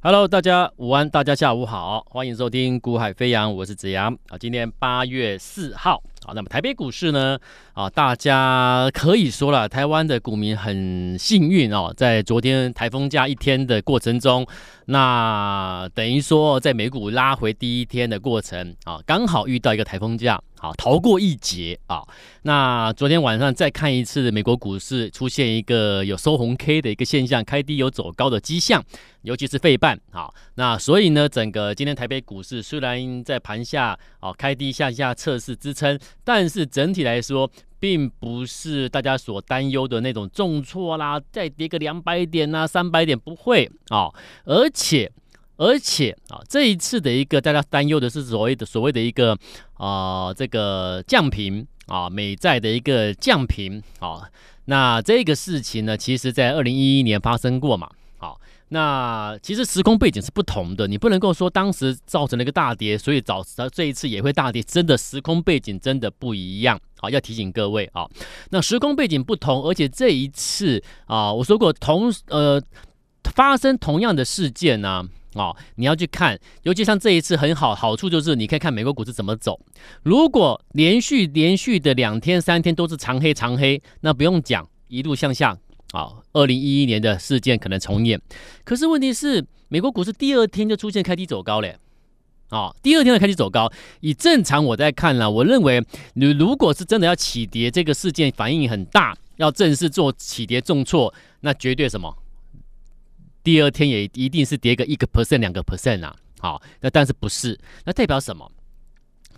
Hello，大家午安，大家下午好，欢迎收听《股海飞扬》，我是子阳啊。今天八月四号啊，那么台北股市呢啊，大家可以说了，台湾的股民很幸运哦，在昨天台风假一天的过程中，那等于说在美股拉回第一天的过程啊，刚好遇到一个台风假。好，逃过一劫啊！那昨天晚上再看一次美国股市，出现一个有收红 K 的一个现象，开低有走高的迹象，尤其是费半。好，那所以呢，整个今天台北股市虽然在盘下啊开低向下测试支撑，但是整体来说，并不是大家所担忧的那种重挫啦，再跌个两百点呐、三百点不会啊，而且。而且啊，这一次的一个大家担忧的是所谓的所谓的一个啊、这个降频啊，美债的一个降频啊，那这个事情呢，其实在二零一一年发生过嘛，那其实时空背景是不同的，你不能够说当时造成了一个大跌，所以早这一次也会大跌，真的时空背景真的不一样啊，要提醒各位啊，那时空背景不同，而且这一次啊，我说过同呃发生同样的事件呢、啊。哦，你要去看，尤其像这一次很好，好处就是你可以看美国股市怎么走。如果连续连续的两天三天都是长黑长黑，那不用讲，一路向下啊。二零一一年的事件可能重演。可是问题是，美国股市第二天就出现开低走高嘞。啊，第二天的开低走高，以正常我在看了，我认为你如果是真的要起跌，这个事件反应很大，要正式做起跌重挫，那绝对什么？第二天也一定是跌个一个 percent 两个 percent 啊，好，那但是不是？那代表什么？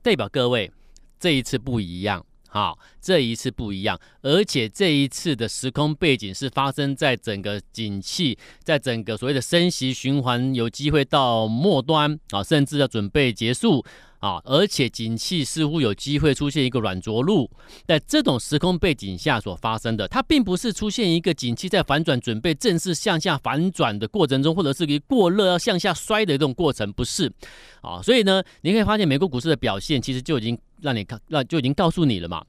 代表各位这一次不一样，好，这一次不一样，而且这一次的时空背景是发生在整个景气，在整个所谓的升息循环有机会到末端啊，甚至要准备结束。啊，而且景气似乎有机会出现一个软着陆，在这种时空背景下所发生的，它并不是出现一个景气在反转，准备正式向下反转的过程中，或者是一个过热要向下摔的这种过程，不是。啊，所以呢，你可以发现美国股市的表现，其实就已经让你看，那就已经告诉你了嘛。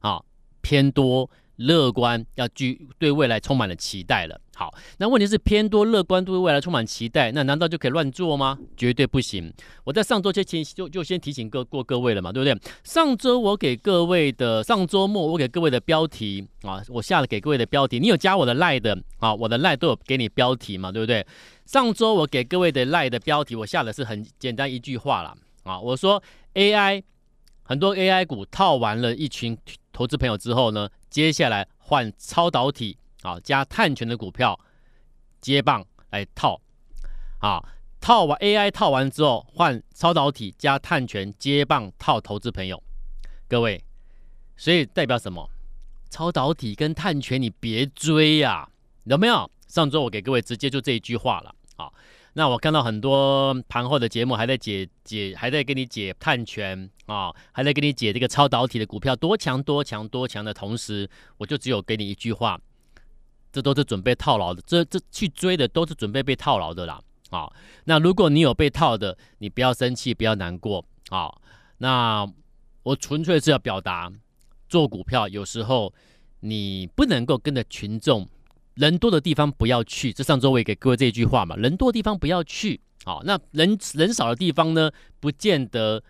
啊，偏多。乐观，要具对未来充满了期待了。好，那问题是偏多乐观，对未来充满期待，那难道就可以乱做吗？绝对不行。我在上周就前就就先提醒各过各位了嘛，对不对？上周我给各位的，上周末我给各位的标题啊，我下了给各位的标题，你有加我的赖的啊，我的赖都有给你标题嘛，对不对？上周我给各位的赖的标题，我下的是很简单一句话啦。啊，我说 AI 很多 AI 股套完了一群投资朋友之后呢，接下来换超导体啊加碳权的股票接棒来套，啊套完 AI 套完之后换超导体加碳权接棒套投资朋友，各位，所以代表什么？超导体跟碳权你别追呀、啊，有没有？上周我给各位直接就这一句话了，啊。那我看到很多盘后的节目还在解解，还在给你解碳权啊，还在给你解这个超导体的股票多强多强多强的同时，我就只有给你一句话，这都是准备套牢的，这这去追的都是准备被套牢的啦啊。那如果你有被套的，你不要生气，不要难过啊。那我纯粹是要表达，做股票有时候你不能够跟着群众。人多的地方不要去，这上周我也给各位这一句话嘛，人多的地方不要去。好，那人人少的地方呢，不见得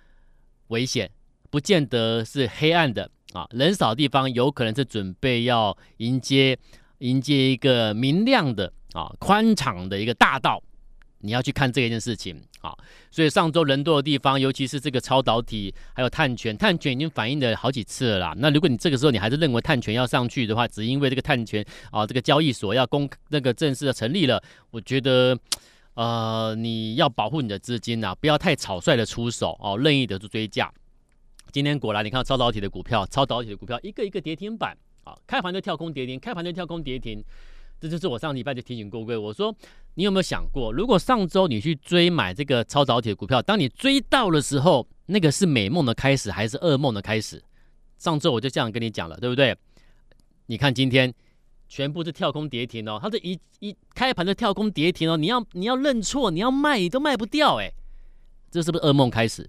危险，不见得是黑暗的啊。人少的地方有可能是准备要迎接迎接一个明亮的啊宽敞的一个大道。你要去看这件事情啊，所以上周人多的地方，尤其是这个超导体，还有碳权，碳权已经反映了好几次了啦。那如果你这个时候你还是认为碳权要上去的话，只因为这个碳权啊，这个交易所要公那个正式的成立了，我觉得呃，你要保护你的资金、啊，不要太草率的出手哦，任意的做追价。今天果然你看超导体的股票，超导体的股票一个一个跌停板啊，开盘就跳空跌停，开盘就跳空跌停。这就是我上礼拜就提醒过各位，我说你有没有想过，如果上周你去追买这个超导体的股票，当你追到的时候，那个是美梦的开始还是噩梦的开始？上周我就这样跟你讲了，对不对？你看今天全部是跳空跌停哦，它这一一开盘就跳空跌停哦，你要你要认错，你要卖你都卖不掉哎，这是不是噩梦开始？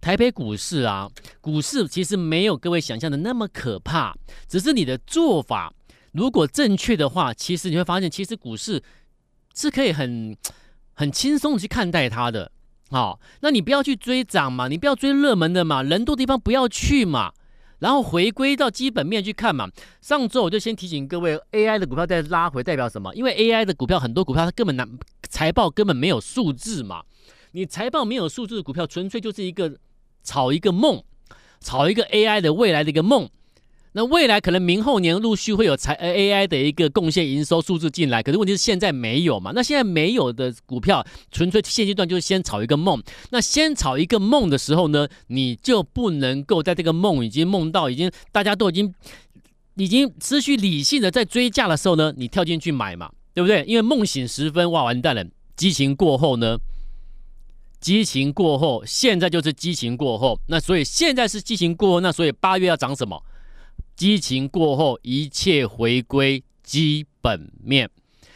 台北股市啊，股市其实没有各位想象的那么可怕，只是你的做法。如果正确的话，其实你会发现，其实股市是可以很 很轻松的去看待它的。好、哦，那你不要去追涨嘛，你不要追热门的嘛，人多地方不要去嘛，然后回归到基本面去看嘛。上周我就先提醒各位，AI 的股票再拉回代表什么？因为 AI 的股票很多股票它根本拿财报根本没有数字嘛，你财报没有数字的股票，纯粹就是一个炒一个梦，炒一个 AI 的未来的一个梦。那未来可能明后年陆续会有财 AI 的一个贡献营收数字进来，可是问题是现在没有嘛？那现在没有的股票，纯粹现阶段就是先炒一个梦。那先炒一个梦的时候呢，你就不能够在这个梦已经梦到已经大家都已经已经失去理性的在追价的时候呢，你跳进去买嘛，对不对？因为梦醒时分，哇，完蛋了！激情过后呢？激情过后，现在就是激情过后。那所以现在是激情过后，那所以八月要涨什么？激情过后，一切回归基本面，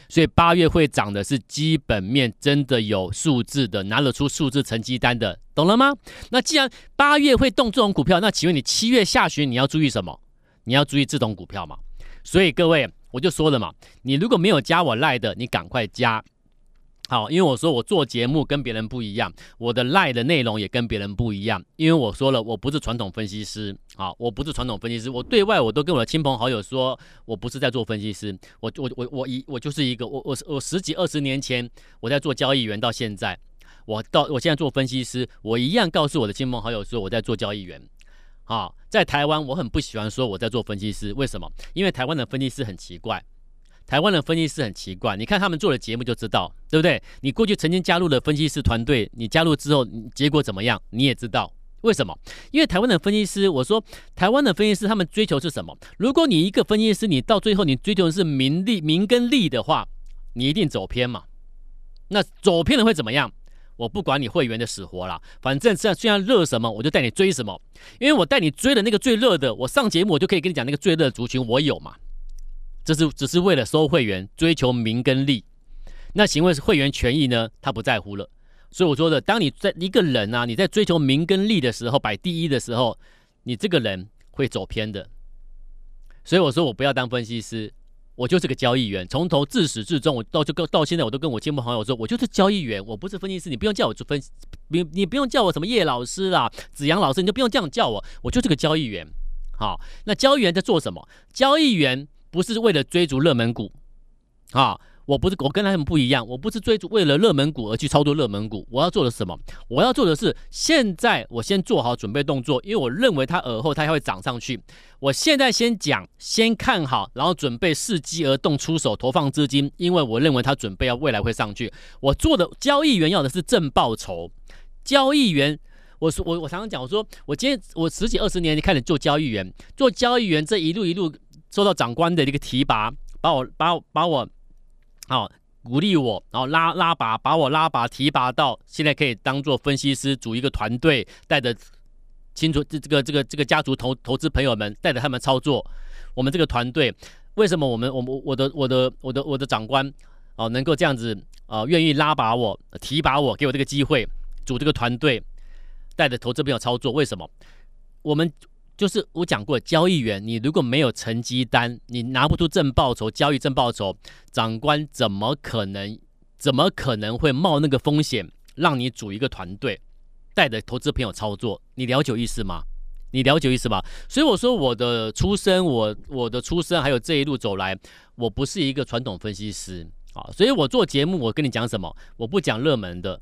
所以八月会涨的是基本面，真的有数字的，拿得出数字成绩单的，懂了吗？那既然八月会动这种股票，那请问你七月下旬你要注意什么？你要注意这种股票嘛？所以各位，我就说了嘛，你如果没有加我赖的，你赶快加。好，因为我说我做节目跟别人不一样，我的赖的内容也跟别人不一样。因为我说了，我不是传统分析师，好，我不是传统分析师，我对外我都跟我的亲朋好友说，我不是在做分析师，我我我我一我就是一个我我我十几二十年前我在做交易员，到现在我到我现在做分析师，我一样告诉我的亲朋好友说我在做交易员。好，在台湾我很不喜欢说我在做分析师，为什么？因为台湾的分析师很奇怪。台湾的分析师很奇怪，你看他们做的节目就知道，对不对？你过去曾经加入了分析师团队，你加入之后结果怎么样？你也知道为什么？因为台湾的分析师，我说台湾的分析师他们追求是什么？如果你一个分析师，你到最后你追求的是名利、名跟利的话，你一定走偏嘛。那走偏了会怎么样？我不管你会员的死活啦，反正这样虽然热什么，我就带你追什么，因为我带你追的那个最热的，我上节目我就可以跟你讲那个最热的族群，我有嘛。这是只是为了收会员，追求名跟利，那行为是会员权益呢？他不在乎了。所以我说的，当你在一个人啊，你在追求名跟利的时候，摆第一的时候，你这个人会走偏的。所以我说我不要当分析师，我就是个交易员，从头自始至终，我到就到到现在，我都跟我亲朋好友说，我就是交易员，我不是分析师，你不用叫我做分，你你不用叫我什么叶老师啦、子阳老师，你就不用这样叫我，我就是个交易员。好，那交易员在做什么？交易员。不是为了追逐热门股，啊，我不是我跟他们不一样，我不是追逐为了热门股而去操作热门股，我要做的什么？我要做的是现在我先做好准备动作，因为我认为它耳后它会涨上去。我现在先讲，先看好，然后准备伺机而动出手投放资金，因为我认为它准备要未来会上去。我做的交易员要的是正报酬，交易员，我说我我常常讲，我说我今天我十几二十年就开始做交易员，做交易员这一路一路。受到长官的一个提拔，把我把我把我，好、哦、鼓励我，然后拉拉拔，把我拉拔提拔到现在可以当做分析师，组一个团队，带着清楚这这个这个这个家族投投资朋友们，带着他们操作。我们这个团队为什么我们我我我的我的我的我的长官哦能够这样子啊愿意拉拔我提拔我，给我这个机会组这个团队，带着投资朋友操作？为什么我们？就是我讲过，交易员你如果没有成绩单，你拿不出正报酬，交易正报酬，长官怎么可能怎么可能会冒那个风险让你组一个团队，带着投资朋友操作？你了解意思吗？你了解意思吗？所以我说我的出身，我我的出身还有这一路走来，我不是一个传统分析师啊，所以我做节目，我跟你讲什么？我不讲热门的。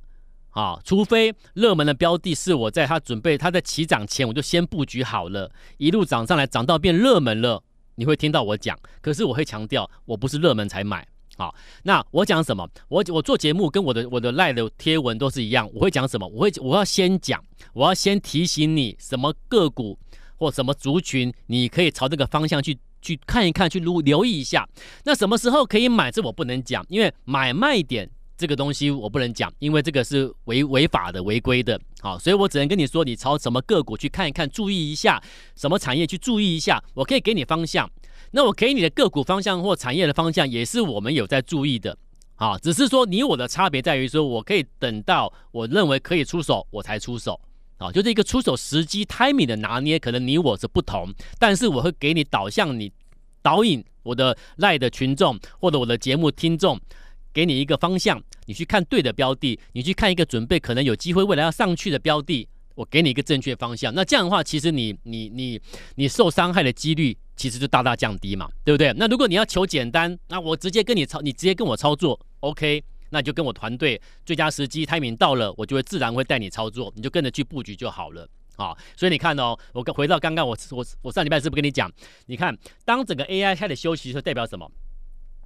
啊，除非热门的标的是我在它准备它在起涨前，我就先布局好了，一路涨上来，涨到变热门了，你会听到我讲。可是我会强调，我不是热门才买。好，那我讲什么？我我做节目跟我的我的赖的贴文都是一样。我会讲什么？我会我要先讲，我要先提醒你什么个股或什么族群，你可以朝这个方向去去看一看，去留留意一下。那什么时候可以买？这我不能讲，因为买卖点。这个东西我不能讲，因为这个是违违法的、违规的，好，所以我只能跟你说，你朝什么个股去看一看，注意一下什么产业去注意一下，我可以给你方向。那我给你的个股方向或产业的方向，也是我们有在注意的，好，只是说你我的差别在于说，我可以等到我认为可以出手，我才出手，啊，就是一个出手时机 timing 的拿捏，可能你我是不同，但是我会给你导向你导引我的赖的群众或者我的节目 听众。给你一个方向，你去看对的标的，你去看一个准备可能有机会未来要上去的标的，我给你一个正确方向。那这样的话，其实你你你你受伤害的几率其实就大大降低嘛，对不对？那如果你要求简单，那我直接跟你操，你直接跟我操作，OK，那就跟我团队最佳时机 timing 到了，我就会自然会带你操作，你就跟着去布局就好了。啊，所以你看哦，我回到刚刚我我我上礼拜是不是跟你讲？你看，当整个 AI 开始休息的时候，代表什么？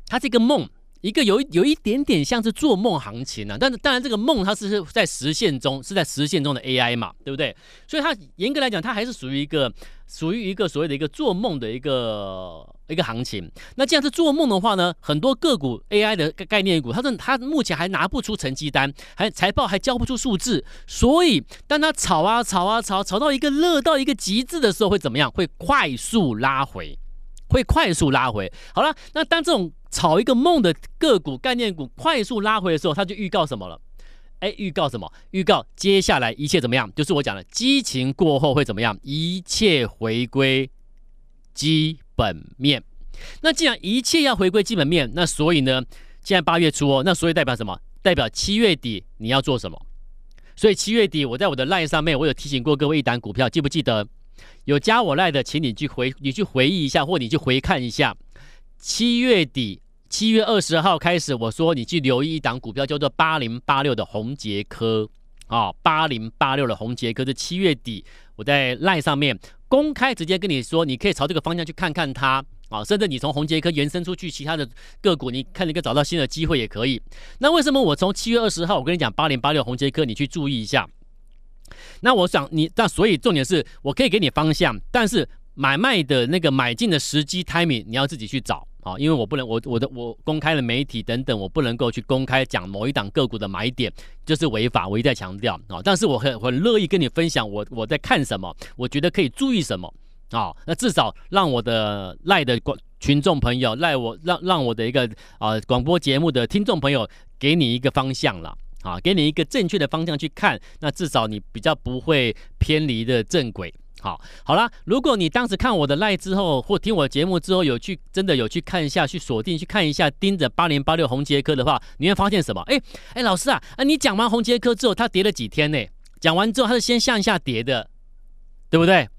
它是一个梦，一个有有一点点像是做梦行情啊。但是当然，这个梦它是在实现中，是在实现中的 AI 嘛，对不对？所以它严格来讲，它还是属于一个属于一个所谓的一个做梦的一个。一个行情，那既然是做梦的话呢，很多个股 AI 的概念股，它是它目前还拿不出成绩单，还财报还交不出数字，所以当它炒啊炒啊炒，炒到一个热到一个极致的时候，会怎么样？会快速拉回，会快速拉回。好了，那当这种炒一个梦的个股概念股快速拉回的时候，它就预告什么了？哎，预告什么？预告接下来一切怎么样？就是我讲的，激情过后会怎么样？一切回归基本面，那既然一切要回归基本面，那所以呢，现在八月初哦，那所以代表什么？代表七月底你要做什么？所以七月底我在我的 LINE 上面，我有提醒过各位一档股票，记不记得？有加我赖的，请你去回，你去回忆一下，或你去回看一下。七月底，七月二十号开始，我说你去留意一档股票，叫做八零八六的宏杰科啊，八零八六的宏杰科，是七月底我在赖上面。公开直接跟你说，你可以朝这个方向去看看它啊，甚至你从宏杰科延伸出去其他的个股，你看你可找到新的机会也可以。那为什么我从七月二十号我跟你讲八零八六宏杰科，你去注意一下？那我想你，那所以重点是我可以给你方向，但是买卖的那个买进的时机 timing 你要自己去找。啊，因为我不能，我我的我公开了媒体等等，我不能够去公开讲某一档个股的买点，就是违法。我一再强调啊，但是我很很乐意跟你分享我我在看什么，我觉得可以注意什么啊。那至少让我的赖的观群众朋友赖我让让我的一个啊广播节目的听众朋友给你一个方向了啊，给你一个正确的方向去看，那至少你比较不会偏离的正轨。好，好啦，如果你当时看我的 LINE 之后，或听我节目之后，有去真的有去看一下，去锁定去看一下，盯着八零八六红杰科的话，你会发现什么？哎哎，老师啊，啊，你讲完红杰科之后，它跌了几天呢？讲完之后，它是先向下跌的，对不对？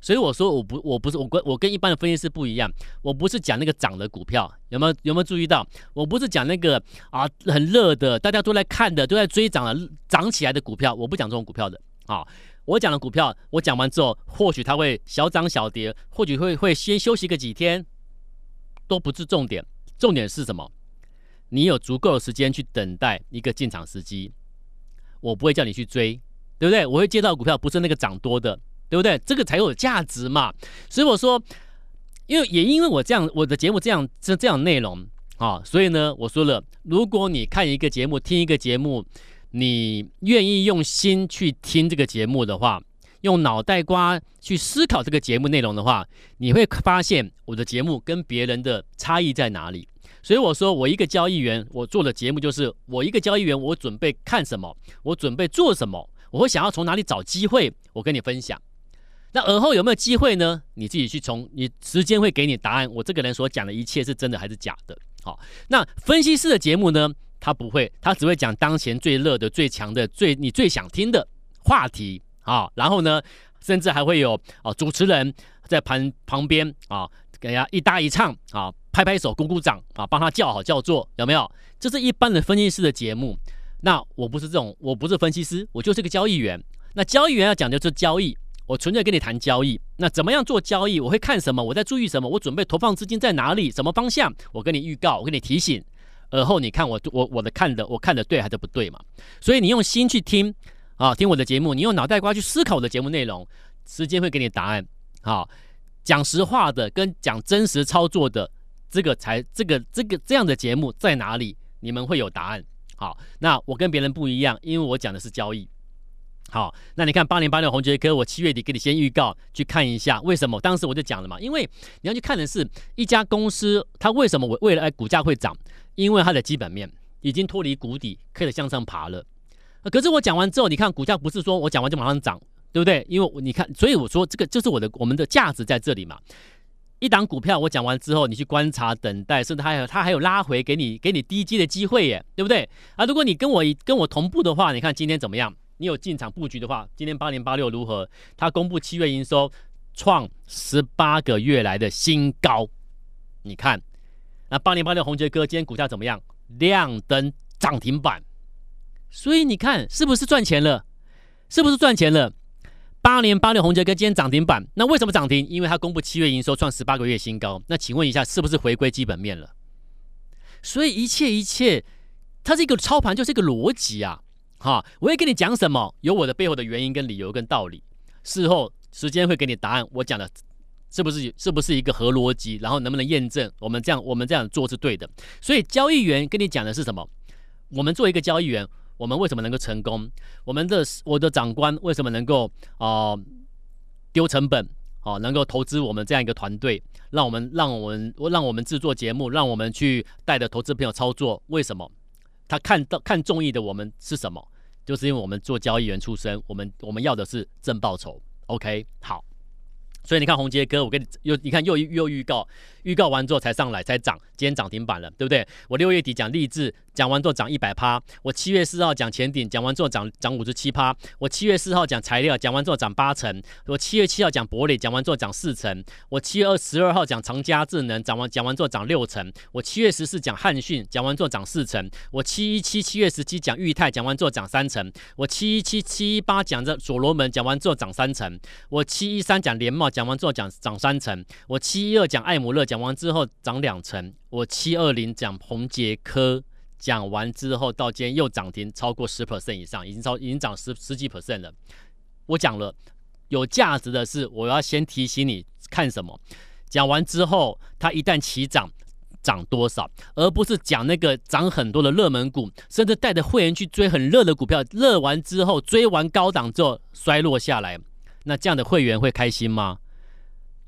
所以我说，我不，我不是我跟我跟一般的分析师不一样，我不是讲那个涨的股票，有没有有没有注意到？我不是讲那个啊很热的，大家都在看的，都在追涨的涨起来的股票，我不讲这种股票的啊。我讲的股票，我讲完之后，或许它会小涨小跌，或许会会先休息个几天，都不是重点。重点是什么？你有足够的时间去等待一个进场时机。我不会叫你去追，对不对？我会介绍股票，不是那个涨多的，对不对？这个才有价值嘛。所以我说，因为也因为我这样，我的节目这样这这样内容啊，所以呢，我说了，如果你看一个节目，听一个节目。你愿意用心去听这个节目的话，用脑袋瓜去思考这个节目内容的话，你会发现我的节目跟别人的差异在哪里。所以我说，我一个交易员，我做的节目就是我一个交易员，我准备看什么，我准备做什么，我会想要从哪里找机会，我跟你分享。那而后有没有机会呢？你自己去从，你时间会给你答案。我这个人所讲的一切是真的还是假的？好，那分析师的节目呢？他不会，他只会讲当前最热的、最强的、最你最想听的话题啊。然后呢，甚至还会有啊主持人在旁旁边啊，给他一搭一唱啊，拍拍手、鼓鼓掌啊，帮他叫好叫座，有没有？这是一般的分析师的节目。那我不是这种，我不是分析师，我就是个交易员。那交易员要讲究就是交易，我纯粹跟你谈交易。那怎么样做交易？我会看什么？我在注意什么？我准备投放资金在哪里？什么方向？我跟你预告，我跟你提醒。而后你看我我我的看的我看的对还是不对嘛？所以你用心去听啊，听我的节目，你用脑袋瓜去思考我的节目内容，时间会给你答案。好，讲实话的跟讲真实操作的这个才这个这个这样的节目在哪里？你们会有答案。好，那我跟别人不一样，因为我讲的是交易。好，那你看八零八六宏捷科，我七月底给你先预告去看一下，为什么？当时我就讲了嘛，因为你要去看的是一家公司，它为什么我为了股价会涨？因为它的基本面已经脱离谷底，开始向上爬了。可是我讲完之后，你看股价不是说我讲完就马上涨，对不对？因为你看，所以我说这个就是我的我们的价值在这里嘛。一档股票我讲完之后，你去观察等待，甚至还有它还有拉回给你给你低接的机会耶，对不对？啊，如果你跟我跟我同步的话，你看今天怎么样？你有进场布局的话，今天八零八六如何？它公布七月营收创十八个月来的新高，你看，那八零八六红杰哥今天股价怎么样？亮灯涨停板，所以你看是不是赚钱了？是不是赚钱了？八零八六红杰哥今天涨停板，那为什么涨停？因为它公布七月营收创十八个月新高。那请问一下，是不是回归基本面了？所以一切一切，它是一个操盘，就是一个逻辑啊。哈，我会跟你讲什么，有我的背后的原因跟理由跟道理。事后时间会给你答案，我讲的是不是是不是一个合逻辑？然后能不能验证我们这样我们这样做是对的？所以交易员跟你讲的是什么？我们做一个交易员，我们为什么能够成功？我们的我的长官为什么能够啊丢成本啊、能够投资我们这样一个团队，让我们让我们让我们制作节目，让我们去带着投资朋友操作？为什么？他看到看中意的我们是什么？就是因为我们做交易员出身，我们我们要的是正报酬。OK，好。所以你看宏杰哥，我跟你又你看又又预告，预告完之后才上来才涨，今天涨停板了，对不对？我六月底讲励志，讲完之后涨一百趴。我七月四号讲前顶，讲完之后涨涨五十七趴。我七月四号讲材料，讲完之后涨八成。我七月七号讲博磊，讲完之后涨四成。我七月二十二号讲长佳智能，讲完讲完之后涨六成。我七月十四讲汉讯，讲完之后涨四成。我七一七七月十七讲裕泰，讲完之后涨三成。我七一七七一八讲这所罗门，讲完之后涨三成。我七一三讲联茂。讲完之后涨涨三成，我七一二讲艾姆勒，讲讲完之后涨两成，我七二零讲宏捷科，讲完之后到今天又涨停超过十 percent 以上，已经超已经涨十十几 percent 了。我讲了有价值的是，我要先提醒你看什么。讲完之后，它一旦起涨，涨多少，而不是讲那个涨很多的热门股，甚至带着会员去追很热的股票，热完之后追完高档之后衰落下来，那这样的会员会开心吗？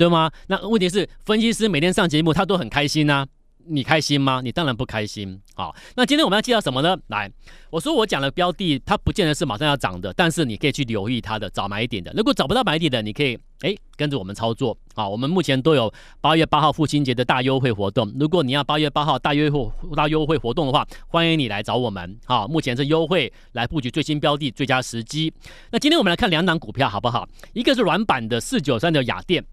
对吗？那问题是，分析师每天上节目，他都很开心呐、你开心吗？你当然不开心。好，那今天我们要介绍什么呢？来，我说我讲的标的，它不见得是马上要涨的，但是你可以去留意它的，早买一点的。如果找不到买点的，你可以哎跟着我们操作。好，我们目前都有八月八号父亲节的大优惠活动。如果你要八月八号大优惠大优惠活动的话，欢迎你来找我们。好，目前是优惠来布局最新标的最佳时机。那今天我们来看两档股票好不好？一个是软板的四九三的雅电。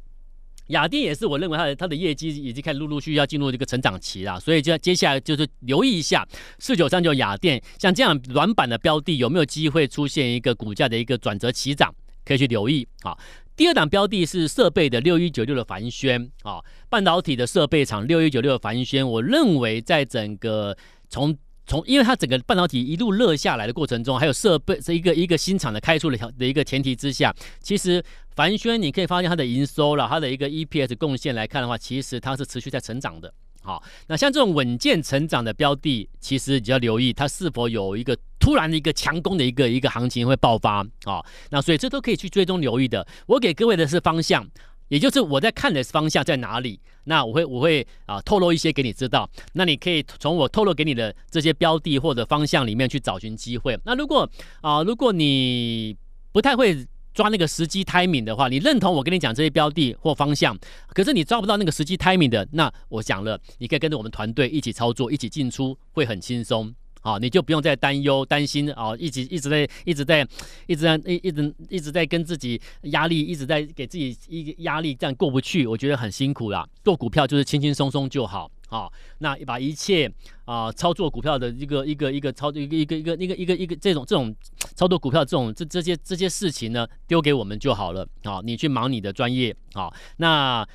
雅电也是，我认为它的它的业绩已经开始陆陆续续要进入这个成长期了，所以就接下来就是留意一下四九三九雅电，像这样软板的标的有没有机会出现一个股价的一个转折起涨，可以去留意。啊，第二档标的是设备的六一九六的帆宣啊，半导体的设备厂六一九六的帆宣，我认为在整个从从因为它整个半导体一路热下来的过程中，还有设备是一个一个新厂的开出的条的一个前提之下，其实。凡轩，你可以发现它的营收了，它的一个 EPS 贡献来看的话，其实它是持续在成长的。好，那像这种稳健成长的标的，其实你要留意它是否有一个突然的一个强攻的一个一个行情会爆发啊。那所以这都可以去追踪留意的。我给各位的是方向，也就是我在看的方向在哪里。那我会我会啊透露一些给你知道。那你可以从我透露给你的这些标的或者方向里面去找寻机会。那如果啊如果你不太会。抓那个时机 timing 的话，你认同我跟你讲这些标的或方向，可是你抓不到那个时机 timing 的，那我讲了，你可以跟着我们团队一起操作，一起进出，会很轻松。啊，你就不用再担忧、担心啊，一直一直在、一直在、一直在、一一直一直在跟自己压力，一直在给自己一个压力，这样过不去，我觉得很辛苦啦。做股票就是轻轻松松就好。好，那把一切啊操作股票的一个一个一个操作一个一个一个一个一个这种这种操作股票这种这这些这些事情呢，丢给我们就好了。好，你去忙你的专业。好，那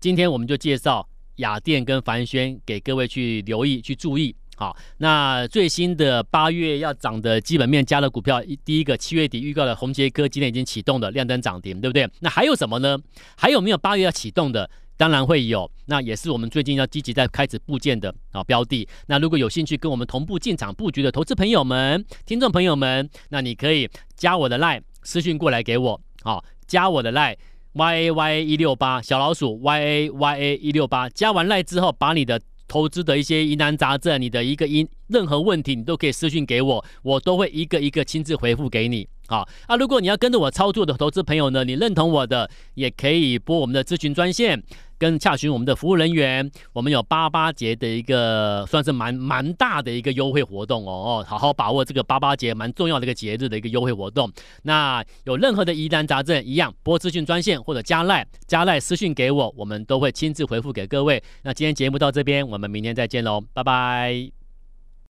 今天我们就介绍雅电跟凡轩给各位去留意去注意。好，那最新的八月要涨的基本面加的股票，第一个七月底预告的宏杰哥今天已经启动的亮灯涨停，对不对？那还有什么呢？还有没有八月要启动的？当然会有，那也是我们最近要积极在开始布建的啊标的。那如果有兴趣跟我们同步进场布局的投资朋友们、听众朋友们，那你可以加我的 line 私讯过来给我，好，加我的 line y a y a 一六八小老鼠 y a y a 一六八，加完 line 之后，把你的投资的一些疑难杂症，你的一个因任何问题，你都可以私信给我，我都会一个一个亲自回复给你。好啊，如果你要跟着我操作的投资朋友呢，你认同我的，也可以拨我们的咨询专线。跟洽询我们的服务人员。我们有八八节的一个算是蛮蛮大的一个优惠活动哦哦，好好把握这个八八节蛮重要的一个节日的一个优惠活动。那有任何的疑难杂症，一样拨资讯专线或者加赖加赖私讯给我，我们都会亲自回复给各位。那今天节目到这边，我们明天再见喽，拜拜。